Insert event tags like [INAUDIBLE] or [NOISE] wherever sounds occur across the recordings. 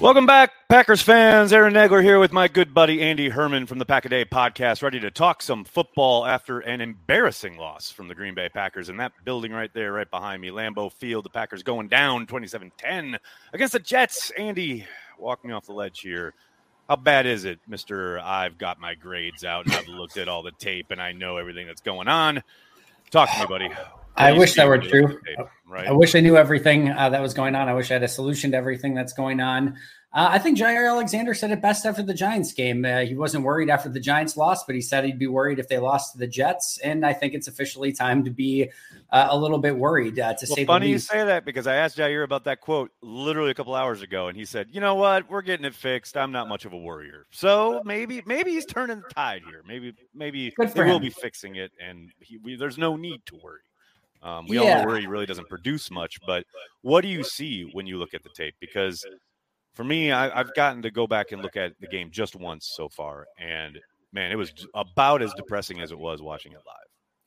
Welcome back, Packers fans. Aaron Nagler here with my good buddy Andy Herman from the Pack a Day podcast, ready to talk some football after an embarrassing loss from the Green Bay Packers. And that building right there, right behind me, Lambeau Field, the Packers going down 27 10 against the Jets. Andy, walk me off the ledge here. How bad is it, Mr. I've got my grades out and I've looked at all the tape and I know everything that's going on? Talk to me, buddy. I wish that were true. Right? I wish I knew everything uh, that was going on. I wish I had a solution to everything that's going on. Uh, I think Jaire Alexander said it best after the Giants game. Uh, he wasn't worried after the Giants lost, but he said he'd be worried if they lost to the Jets. And I think it's officially time to be uh, a little bit worried. Uh, to well, say funny you say that because I asked Jair about that quote literally a couple hours ago, and he said, "You know what? We're getting it fixed. I'm not much of a worrier. So maybe maybe he's turning the tide here. Maybe maybe they will be fixing it, and he, we, there's no need to worry." Um, we yeah. all know where he really doesn't produce much, but what do you see when you look at the tape? Because for me, I, have gotten to go back and look at the game just once so far, and man, it was about as depressing as it was watching it live.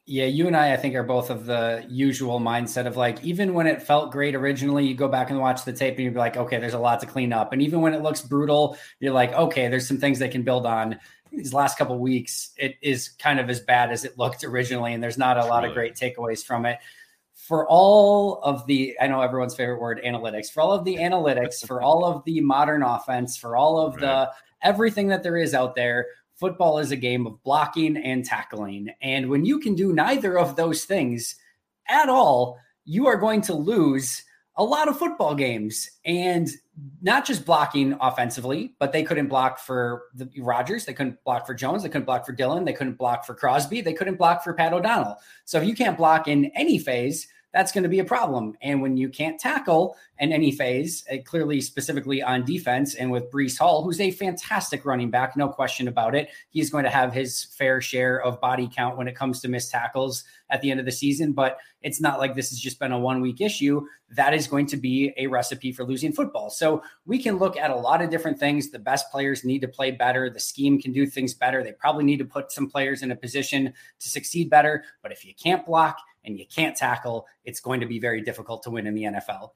Yeah, you and I, I think, are both of the usual mindset of like, even when it felt great originally, you go back and watch the tape and you'd be like, okay, there's a lot to clean up. And even when it looks brutal, you're like, okay, there's some things they can build on these last couple weeks, it is kind of as bad as it looked originally, and there's not a lot of great takeaways from it. For all of the, I know everyone's favorite word, analytics. For all of the analytics, for all of the modern offense, for all of right. the everything that there is out there, football is a game of blocking and tackling. And when you can do neither of those things at all, you are going to lose a lot of football games and not just blocking offensively, but they couldn't block for the Rodgers, they couldn't block for Jones, they couldn't block for Dylan, they couldn't block for Crosby, they couldn't block for Pat O'Donnell. So if you can't block in any phase, that's going to be a problem. And when you can't tackle in any phase, uh, clearly specifically on defense, and with Breece Hall, who's a fantastic running back, no question about it, he's going to have his fair share of body count when it comes to missed tackles at the end of the season. But it's not like this has just been a one week issue. That is going to be a recipe for losing football. So we can look at a lot of different things. The best players need to play better. The scheme can do things better. They probably need to put some players in a position to succeed better. But if you can't block, and you can't tackle, it's going to be very difficult to win in the NFL.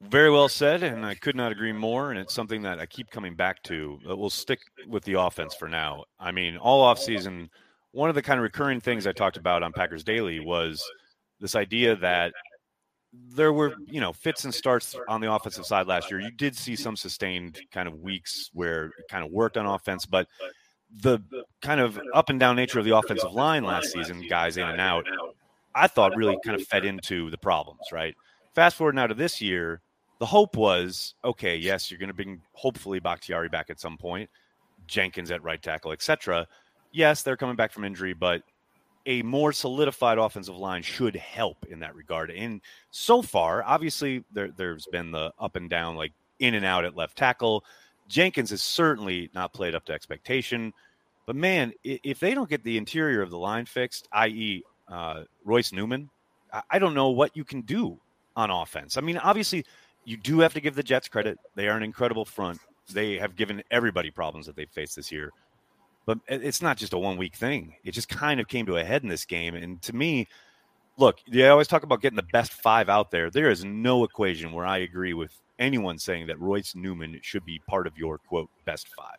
Very well said, and I could not agree more. And it's something that I keep coming back to. We'll stick with the offense for now. I mean, all offseason, one of the kind of recurring things I talked about on Packers Daily was this idea that there were, you know, fits and starts on the offensive side last year. You did see some sustained kind of weeks where it kind of worked on offense, but the kind of up and down nature of the offensive line last season, guys in and out, I thought really kind of fed into the problems, right? Fast forward now to this year, the hope was okay, yes, you're going to bring hopefully Bakhtiari back at some point, Jenkins at right tackle, etc. Yes, they're coming back from injury, but a more solidified offensive line should help in that regard. And so far, obviously, there, there's been the up and down, like in and out at left tackle. Jenkins has certainly not played up to expectation. But man, if they don't get the interior of the line fixed, i.e., uh, Royce Newman, I don't know what you can do on offense. I mean, obviously, you do have to give the Jets credit. They are an incredible front. They have given everybody problems that they've faced this year. But it's not just a one week thing. It just kind of came to a head in this game. And to me, look, they always talk about getting the best five out there. There is no equation where I agree with anyone saying that Royce Newman should be part of your quote best five.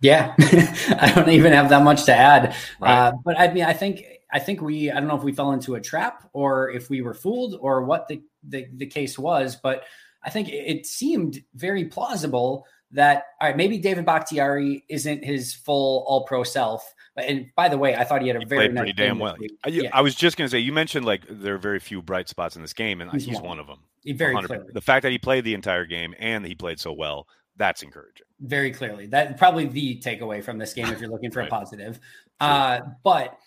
Yeah, [LAUGHS] I don't even have that much to add. Right. Uh, but I mean, I think I think we I don't know if we fell into a trap or if we were fooled or what the the, the case was, but I think it seemed very plausible that all right, maybe David Bakhtiari isn't his full all pro self. And by the way, I thought he had a he very played pretty damn well. I, yeah. I, was just going to say, you mentioned like there are very few bright spots in this game, and he's, he's one. one. of them. Very. The fact that he played the entire game and he played so well, that's encouraging. Very clearly, that probably the takeaway from this game if you're looking for right. a positive. Uh, but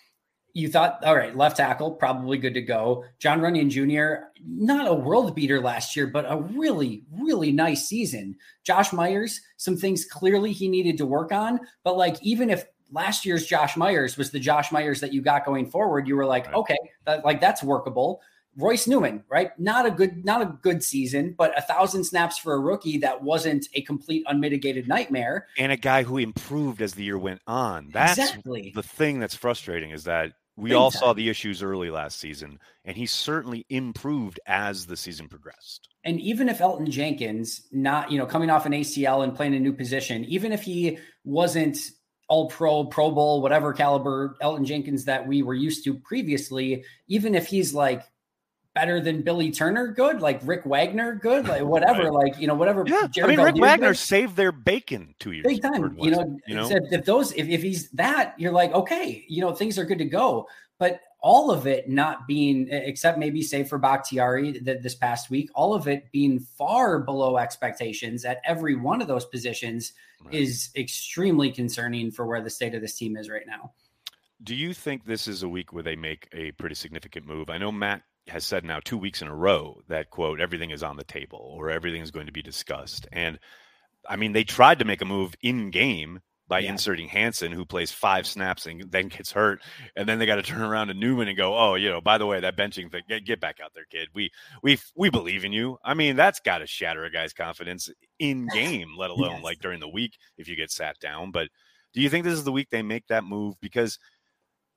you thought, all right, left tackle, probably good to go. John Runyan Jr., not a world beater last year, but a really, really nice season. Josh Myers, some things clearly he needed to work on. But like, even if last year's Josh Myers was the Josh Myers that you got going forward, you were like, right. okay, that, like that's workable. Royce Newman, right? Not a good, not a good season, but a thousand snaps for a rookie that wasn't a complete unmitigated nightmare. And a guy who improved as the year went on. That's exactly. the thing that's frustrating is that We Big all time. saw the issues early last season, and he certainly improved as the season progressed. And even if Elgton Jenkins, not you know, coming off an ACL and playing a new position, even if he wasn't all pro, pro bowl, whatever caliber Elgton Jenkins that we were used to previously, even if he's like better than Billy Turner, good, like Rick Wagner, good, like [LAUGHS] whatever, right. like you know, whatever. Yeah, Jared I mean, Rick Wagner good. saved their bacon two years. Big time, you know. You know, if those, if, if he's that, you're like, okay, you know, things are good to go. But all of it not being, except maybe save for Bakhtiari that this past week, all of it being far below expectations at every one of those positions right. is extremely concerning for where the state of this team is right now. Do you think this is a week where they make a pretty significant move? I know Matt has said now two weeks in a row that quote everything is on the table or everything is going to be discussed, and I mean they tried to make a move in game by yeah. inserting Hanson, who plays five snaps and then gets hurt, and then they got to turn around to Newman and go, "Oh, you know, by the way, that benching thing, get, get back out there, kid. We we we believe in you." I mean, that's got to shatter a guy's confidence in game, let alone yes. like during the week if you get sat down. But do you think this is the week they make that move? Because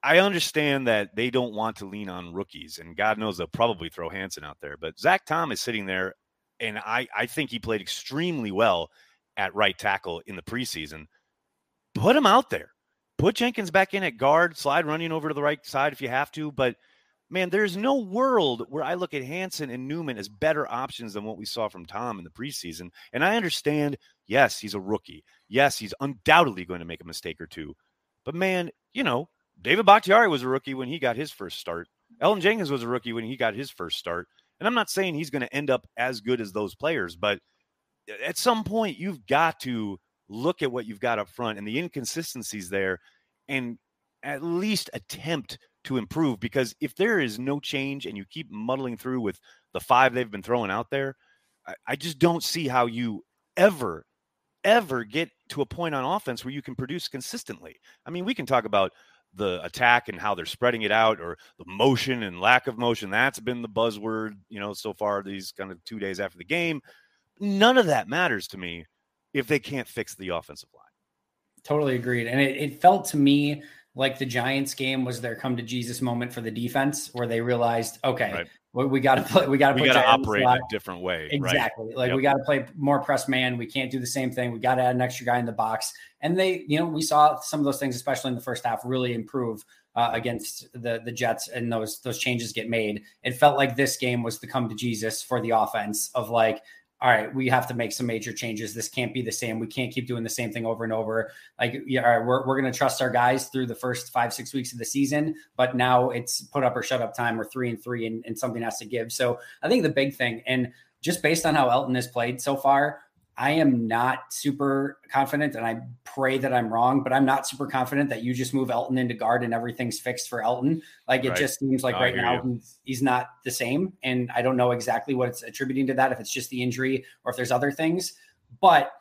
I understand that they don't want to lean on rookies, and God knows they'll probably throw Hanson out there. But Zach Tom is sitting there, and I I think he played extremely well at right tackle in the preseason put him out there. Put Jenkins back in at guard, slide Runyan over to the right side if you have to. But man, there's no world where I look at Hanson and Newman as better options than what we saw from Tom in the preseason. And I understand, yes, he's a rookie. Yes, he's undoubtedly going to make a mistake or two. But man, you know, David Bakhtiari was a rookie when he got his first start. Elgton Jenkins was a rookie when he got his first start. And I'm not saying he's going to end up as good as those players, but at some point you've got to look at what you've got up front and the inconsistencies there and at least attempt to improve because if there is no change and you keep muddling through with the five they've been throwing out there, I, I just don't see how you ever, ever get to a point on offense where you can produce consistently. I mean, we can talk about the attack and how they're spreading it out or the motion and lack of motion. That's been the buzzword, you know, so far these kind of two days after the game. None of that matters to me if they can't fix the offensive line. Totally agreed. And it, it felt to me like the Giants game was their come to Jesus moment for the defense where they realized, okay, right. we, we got to play, we got to, we got to operate a different way. Exactly. Right? Like yep. we got to play more press man. We can't do the same thing. We got to add an extra guy in the box. And they, you know, we saw some of those things, especially in the first half, really improve uh, against the the Jets, and those those changes get made. It felt like this game was the come to Jesus for the offense of like, all right, we have to make some major changes. This can't be the same. We can't keep doing the same thing over and over. Like, yeah, all right, we're, we're going to trust our guys through the first five, six weeks of the season, but now it's put up or shut up time or three and three, and, and something has to give. So I think the big thing, and just based on how Elgton has played so far, I am not super confident, and I pray that I'm wrong, but I'm not super confident that you just move Elgton into guard and everything's fixed for Elgton. Like it right. just seems like right now he's, he's, not the same, and I don't know exactly what it's attributing to that. If it's just the injury or if there's other things, but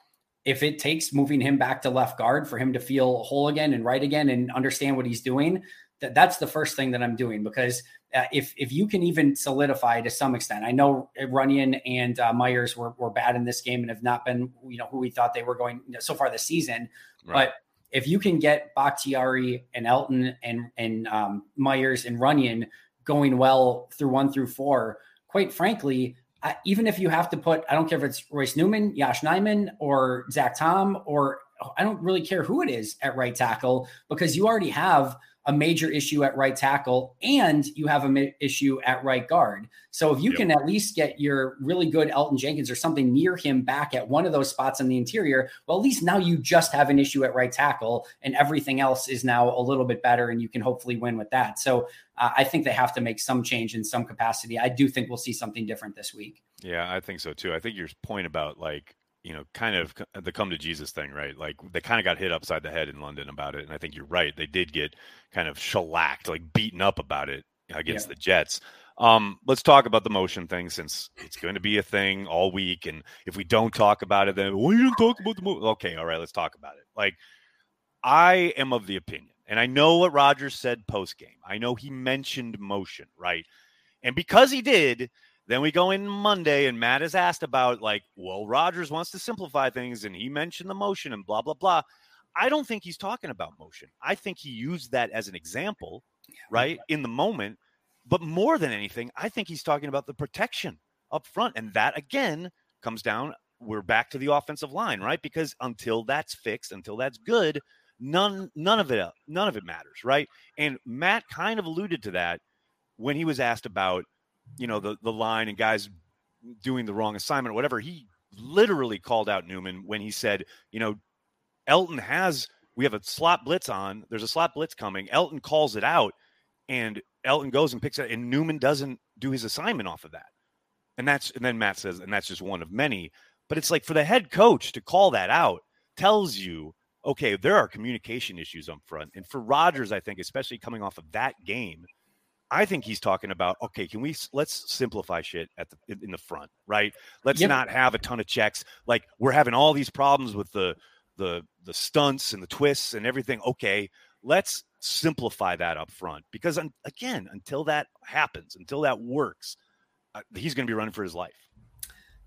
if it takes moving him back to left guard for him to feel whole again and right again and understand what he's doing, that that's the first thing that I'm doing because uh, if if you can even solidify to some extent, I know Runyan and uh, Myers were, were bad in this game and have not been you know who we thought they were going you know, so far this season, right. but if you can get Bakhtiari and Elgton and and um, Myers and Runyan going well through one through four, quite frankly, I, even if you have to put, I don't care if it's Royce Newman, Yosh Nijman, or Zach Tom, or I don't really care who it is at right tackle because you already have a major issue at right tackle and you have a ma- issue at right guard. So if you yep. can at least get your really good Elgton Jenkins or something near him back at one of those spots in the interior, well, at least now you just have an issue at right tackle and everything else is now a little bit better and you can hopefully win with that. So uh, I think they have to make some change in some capacity. I do think we'll see something different this week. Yeah, I think so too. I think your point about like you know, kind of the come to Jesus thing, right? Like they kind of got hit upside the head in London about it. And I think you're right. They did get kind of shellacked, like beaten up about it against yeah. the Jets. Um, let's talk about the motion thing since it's going to be a thing all week. And if we don't talk about it, then we don't talk about the move. Okay, all right, let's talk about it. Like I am of the opinion, and I know what Rodgers said post game. I know he mentioned motion, right? And because he did, then we go in Monday, and Matt is asked about, like, well, Rodgers wants to simplify things, and he mentioned the motion and blah, blah, blah. I don't think he's talking about motion. I think he used that as an example right? In the moment. But more than anything, I think he's talking about the protection up front. And that again comes down, we're back to the offensive line, right? Because until that's fixed, until that's good, none none of it none of it matters, right? And Matt kind of alluded to that when he was asked about, you know, the the line and guys doing the wrong assignment or whatever. He literally called out Newman when he said, you know, Elgton has we have a slot blitz on. There's a slot blitz coming. Elgton calls it out, and Elgton goes and picks it, and Newman doesn't do his assignment off of that. And that's and then Matt says, and that's just one of many. But it's like for the head coach to call that out tells you, okay, there are communication issues up front. And for Rodgers, I think, especially coming off of that game, I think he's talking about okay, can we let's simplify shit at the in the front, right? Let's yep. not have a ton of checks. Like we're having all these problems with the the the stunts and the twists and everything. Okay, let's simplify that up front because again, until that happens, until that works, uh, he's going to be running for his life.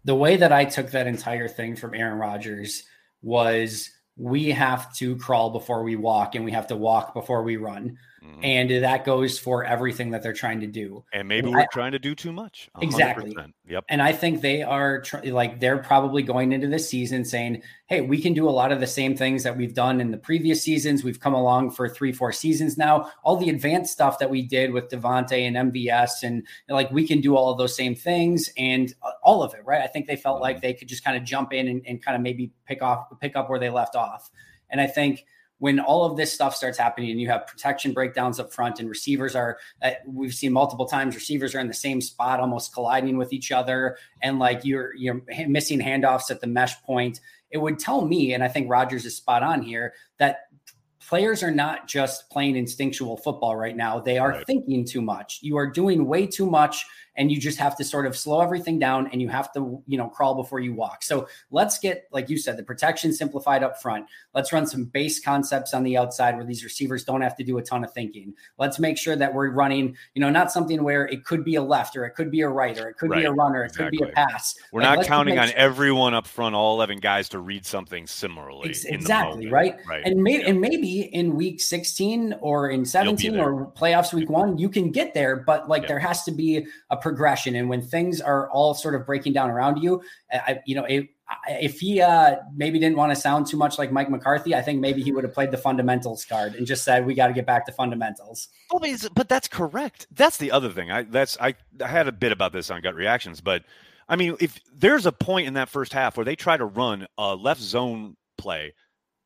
The way that I took that entire thing from Aaron Rodgers was we have to crawl before we walk and we have to walk before we run. Mm-hmm. And that goes for everything that they're trying to do. And maybe we're I, trying to do too much. 100%. Exactly. Yep. And I think they are tr- like they're probably going into this season saying, "Hey, we can do a lot of the same things that we've done in the previous seasons. We've come along for 3-4 seasons now. All the advanced stuff that we did with Davante and MVS and like we can do all of those same things and uh, all of it, right? I think they felt mm-hmm. like they could just kind of jump in and, and kind of maybe pick off pick up where they left off. And I think when all of this stuff starts happening and you have protection breakdowns up front and receivers are uh, we've seen multiple times receivers are in the same spot almost colliding with each other and like you're you're missing handoffs at the mesh point. It would tell me and i think rodgers is spot on here that players are not just playing instinctual football right now. They are right. thinking too much. You are doing way too much and you just have to sort of slow everything down and you have to you know crawl before you walk. So let's get like you said the protection simplified up front. Let's run some base concepts on the outside where these receivers don't have to do a ton of thinking. Let's make sure that we're running you know not something where it could be a left or it could be a right or it could right. be a runner it exactly. could be a pass. We're like, not counting on sure. everyone up front all 11 guys to read something similarly Ex- exactly right? right. And maybe and maybe in week 16 or in 17 or playoffs week one you can get there but like there has to be a progression. And when things are all sort of breaking down around you, I, you know, it, if he uh, maybe didn't want to sound too much like Mike McCarthy, I think maybe he would have played the fundamentals card and just said, "We got to get back to fundamentals." Well, but that's correct. That's the other thing. I that's I, I had a bit about this on gut reactions, but I mean, if there's a point in that first half where they try to run a left zone play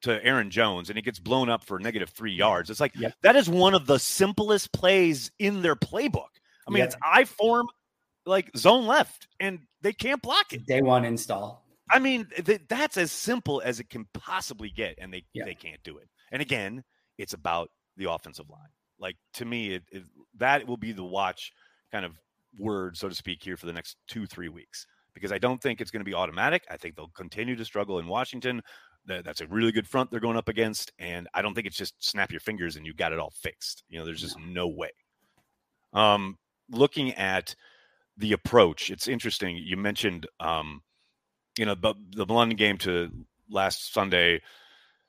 to Aaron Jones and it gets blown up for negative three yards, it's like yep. that is one of the simplest plays in their playbook. I mean, yep. it's I form like zone left and they can't block it. Day one install. I mean, th- that's as simple as it can possibly get, and they yeah. they can't do it. And again, it's about the offensive line. Like to me, it, it, that will be the watch kind of word, so to speak, here for the next two three weeks. Because I don't think it's going to be automatic. I think they'll continue to struggle in Washington. That's a really good front they're going up against, and I don't think it's just snap your fingers and you got it all fixed. You know, there's just no, no way. Um, looking at the approach, it's interesting. You mentioned, um, you know, the, the London game to last Sunday.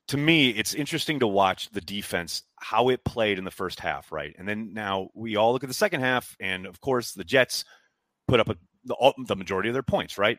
To me, it's interesting to watch the defense how it played in the first half, right? And then now we all look at the second half, and of course the Jets put up a, the, the majority of their points, right?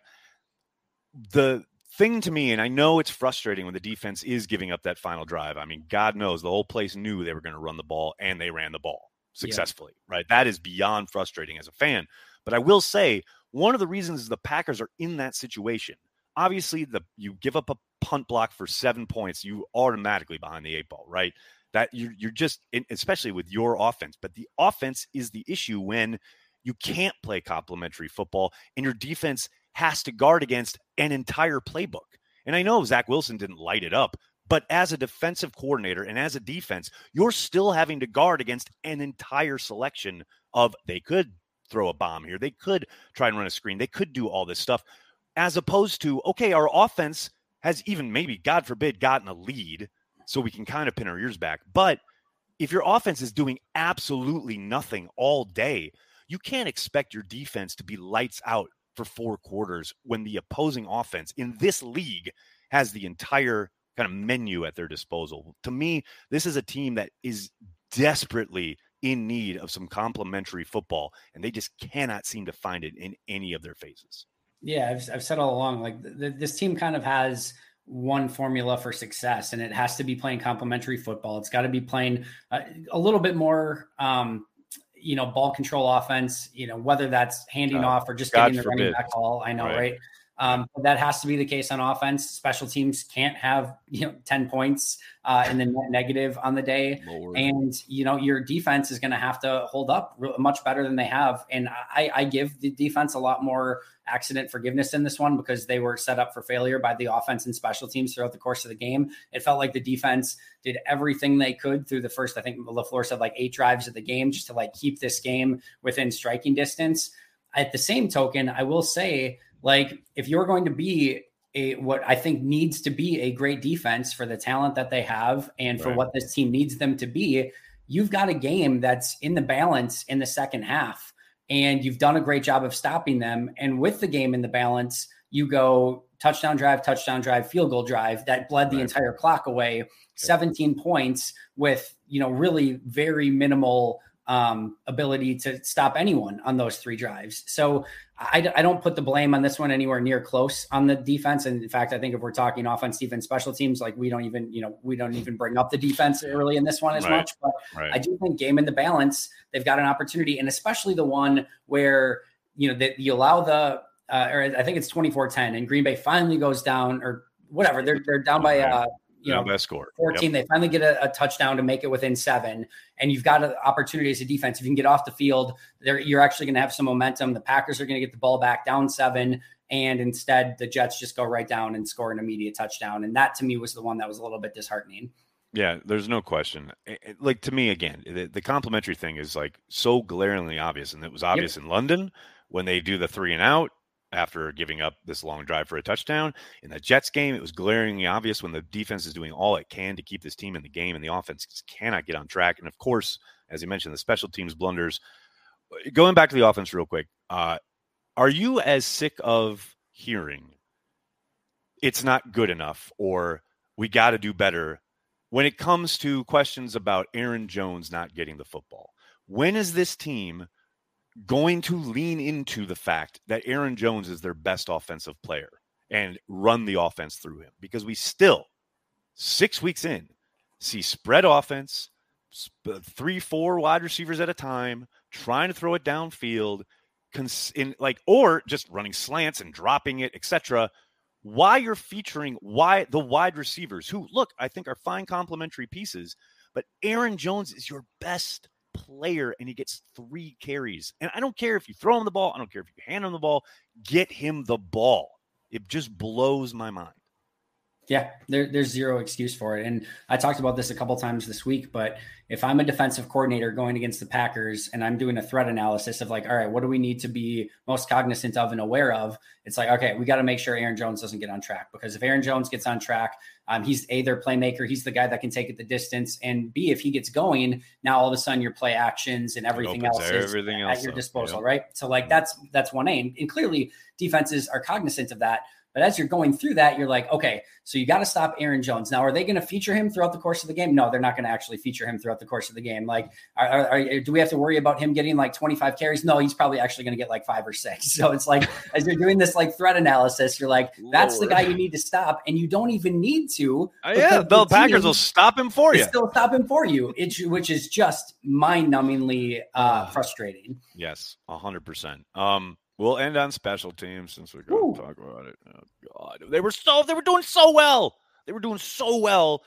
The thing to me, and I know it's frustrating when the defense is giving up that final drive. I mean, God knows the whole place knew they were going to run the ball, and they ran the ball successfully, yeah. right? That is beyond frustrating as a fan. But I will say one of the reasons the Packers are in that situation, obviously, the you give up a punt block for seven points, you automatically behind the eight ball, right? That you're you're just especially with your offense, but the offense is the issue when you can't play complementary football and your defense has to guard against an entire playbook. And I know Zach Wilson didn't light it up, but as a defensive coordinator and as a defense, you're still having to guard against an entire selection of they could throw a bomb here, they could try and run a screen, they could do all this stuff, as opposed to, okay, our offense has even maybe, God forbid, gotten a lead so we can kind of pin our ears back. But if your offense is doing absolutely nothing all day, you can't expect your defense to be lights out for four quarters when the opposing offense in this league has the entire kind of menu at their disposal. To me, this is a team that is desperately in need of some complementary football, and they just cannot seem to find it in any of their phases. Yeah, I've, I've said all along, like th- this team kind of has one formula for success, and it has to be playing complementary football. It's got to be playing uh, a little bit more, um, you know, ball control offense. You know, whether that's handing uh, off or just God getting the forbid. running back ball. I know, right? right? Um, that has to be the case on offense. Special teams can't have you know ten points uh, in the net negative on the day, Lord. and you know your defense is going to have to hold up much better than they have. And I, I give the defense a lot more accident forgiveness in this one because they were set up for failure by the offense and special teams throughout the course of the game. It felt like the defense did everything they could through the first. I think LaFleur said like eight drives of the game just to like keep this game within striking distance. At the same token, I will say like if you're going to be a what I think needs to be a great defense for the talent that they have and for right. what this team needs them to be, you've got a game that's in the balance in the second half and you've done a great job of stopping them and with the game in the balance, you go touchdown drive, touchdown drive, field goal drive that bled the right. entire clock away, 17 points with, you know, really very minimal um, ability to stop anyone on those three drives. So I, I, don't put the blame on this one anywhere near close on the defense. And in fact, I think if we're talking offense, defense, special teams, like we don't even, you know, we don't even bring up the defense early in this one as right. much. But right. I do think game in the balance, they've got an opportunity, and especially the one where you know that you allow the, uh, or I think it's 24-10, and Green Bay finally goes down, or whatever. They're they're down by uh, you know, best score. 14. Yep. They finally get a, a, touchdown to make it within seven. And you've got an opportunity as a defense. If you can get off the field, there you're actually going to have some momentum. The Packers are going to get the ball back down seven. And instead, the Jets just go right down and score an immediate touchdown. And that to me was the one that was a little bit disheartening. Yeah, there's no question. Eh, eh, like to me, again, the, the complimentary thing is like so glaringly obvious. And it was obvious yep. in London when they do the three and out after giving up this long drive for a touchdown. In the Jets game, it was glaringly obvious when the defense is doing all it can to keep this team in the game and the offense just cannot get on track. And of course, as you mentioned, the special teams blunders. Going back to the offense real quick, uh, are you as sick of hearing it's not good enough or we got to do better when it comes to questions about Aaron Jones not getting the football? When is this team going to lean into the fact that Aaron Jones is their best offensive player and run the offense through him because we still, six weeks in, see spread offense, three, four wide receivers at a time, trying to throw it downfield, in like or just running slants and dropping it, etc. Why you're featuring why the wide receivers who look, I think are fine complementary pieces, but Aaron Jones is your best player and he gets three carries. And I don't care if you throw him the ball, I don't care if you hand him the ball, get him the ball. It just blows my mind. Yeah, there, there's zero excuse for it. And I talked about this a couple times this week, but if I'm a defensive coordinator going against the Packers and I'm doing a threat analysis of like, all right, what do we need to be most cognizant of and aware of? It's like, okay, we got to make sure Aaron Jones doesn't get on track because if Aaron Jones gets on track, um, he's A, their playmaker, he's the guy that can take it the distance. And B, if he gets going, now all of a sudden your play actions and everything else everything is else at your disposal, right? So like that's that's one A. And, and clearly defenses are cognizant of that. But as you're going through that, you're like, okay, so you got to stop Aaron Jones. Now, are they going to feature him throughout the course of the game? No, they're not going to actually feature him throughout the course of the game. Like, are, are, are, do we have to worry about him getting like 25 carries? No, he's probably actually going to get like five or six. [LAUGHS] So it's like, as you're doing this like threat analysis, you're like, that's Lord. the guy you need to stop. And you don't even need to. Uh, yeah, the Packers will stop him for you. Still stop him for you, it, which is just mind numbingly uh, frustrating. Yes, 100%. Um, We'll end on special teams since we're going to talk about it. Oh God, they were so they were doing so well. They were doing so well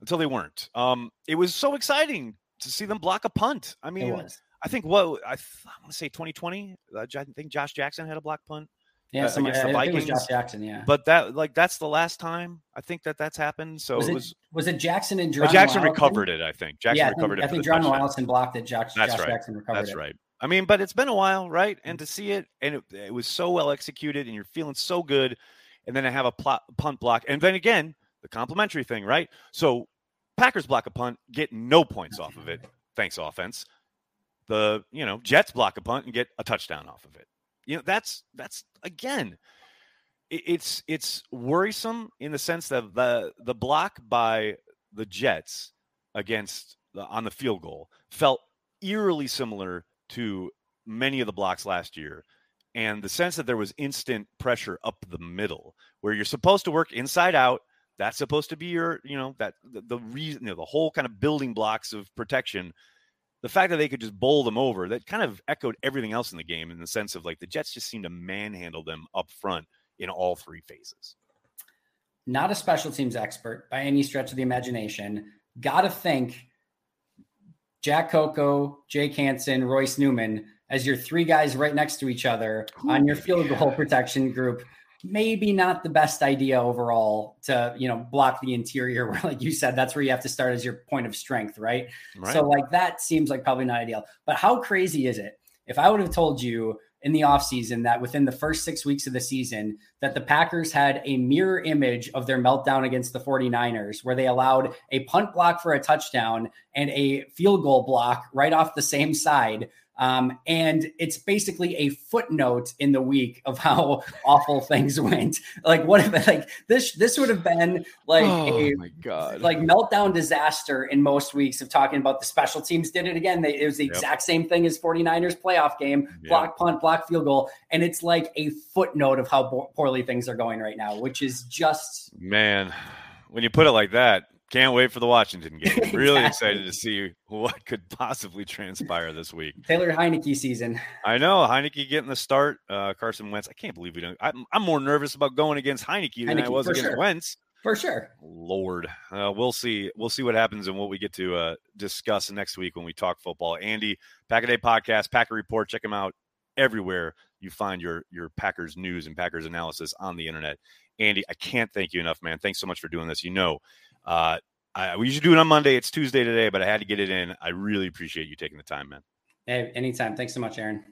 until they weren't. Um, it was so exciting to see them block a punt. I mean, I think what I, th- I want to say 2020. Uh, I think Josh Jackson had a block punt. Yeah, uh, some, against the Vikings. Josh Jackson. Yeah, but that like that's the last time I think that that's happened. So was it, was was it Jackson and John? Jackson recovered it. I think Jackson yeah, recovered I think, it. I think John Allison blocked it. Josh, Josh right. Jackson recovered that's it. That's right. I mean, but it's been a while, right? And mm. to see it, and it, it was so well executed, and you're feeling so good, and then I have a plot, punt block, and then again the complimentary thing, right? So Packers block a punt, get no points off of it. Thanks, offense. The you know Jets block a punt and get a touchdown off of it. You know that's that's again, it, it's it's worrisome in the sense that the the block by the Jets against the, on the field goal felt eerily similar to many of the blocks last year. And the sense that there was instant pressure up the middle, where you're supposed to work inside out. That's supposed to be your, you know, that the, the reason, you know, the whole kind of building blocks of protection. The fact that they could just bowl them over, that kind of echoed everything else in the game in the sense of like the Jets just seemed to manhandle them up front in all three phases. Not a special teams expert by any stretch of the imagination. Got to think Jack Coco, Jake Hanson, Royce Newman as your three guys right next to each other on your field goal protection group. Maybe not the best idea overall to you know block the interior [LAUGHS] where like you said that's where you have to start as your point of strength right? right so like that seems like probably not ideal but how crazy is it if I would have told you in the offseason that within the first six weeks of the season that the packers had a mirror image of their meltdown against the 49ers where they allowed a punt block for a touchdown and a field goal block right off the same side um, and it's basically a footnote in the week of how [LAUGHS] awful things went. Like what if [LAUGHS] like this this would have been like oh a my God. like meltdown disaster in most weeks of talking about the special teams did it again. They, it was the yep. exact same thing as 49ers playoff game, yep. block punt, block field goal. And it's like a footnote of how poorly things are going right now, which is just man, when you put it like that, can't wait for the Washington game. exactly. [LAUGHS] Really excited to see what could possibly transpire this week. Taylor Heinicke season. I know Heinicke getting the start. Uh, Carson Wentz. I can't believe we don't. I'm, I'm more nervous about going against Heinicke than Heinicke, I was against sure. Wentz. For sure. Lord, uh, we'll see. We'll see what happens and what we get to uh, discuss next week when we talk football. Andy, Pack a Day podcast, Packer Report. Check them out everywhere you find your your Packers news and Packers analysis on the internet. Andy, I can't thank you enough, man. Thanks so much for doing this. You know, uh, I, we usually do it on Monday. It's Tuesday today, but I had to get it in. I really appreciate you taking the time, man. Hey, anytime. Thanks so much, Aaron.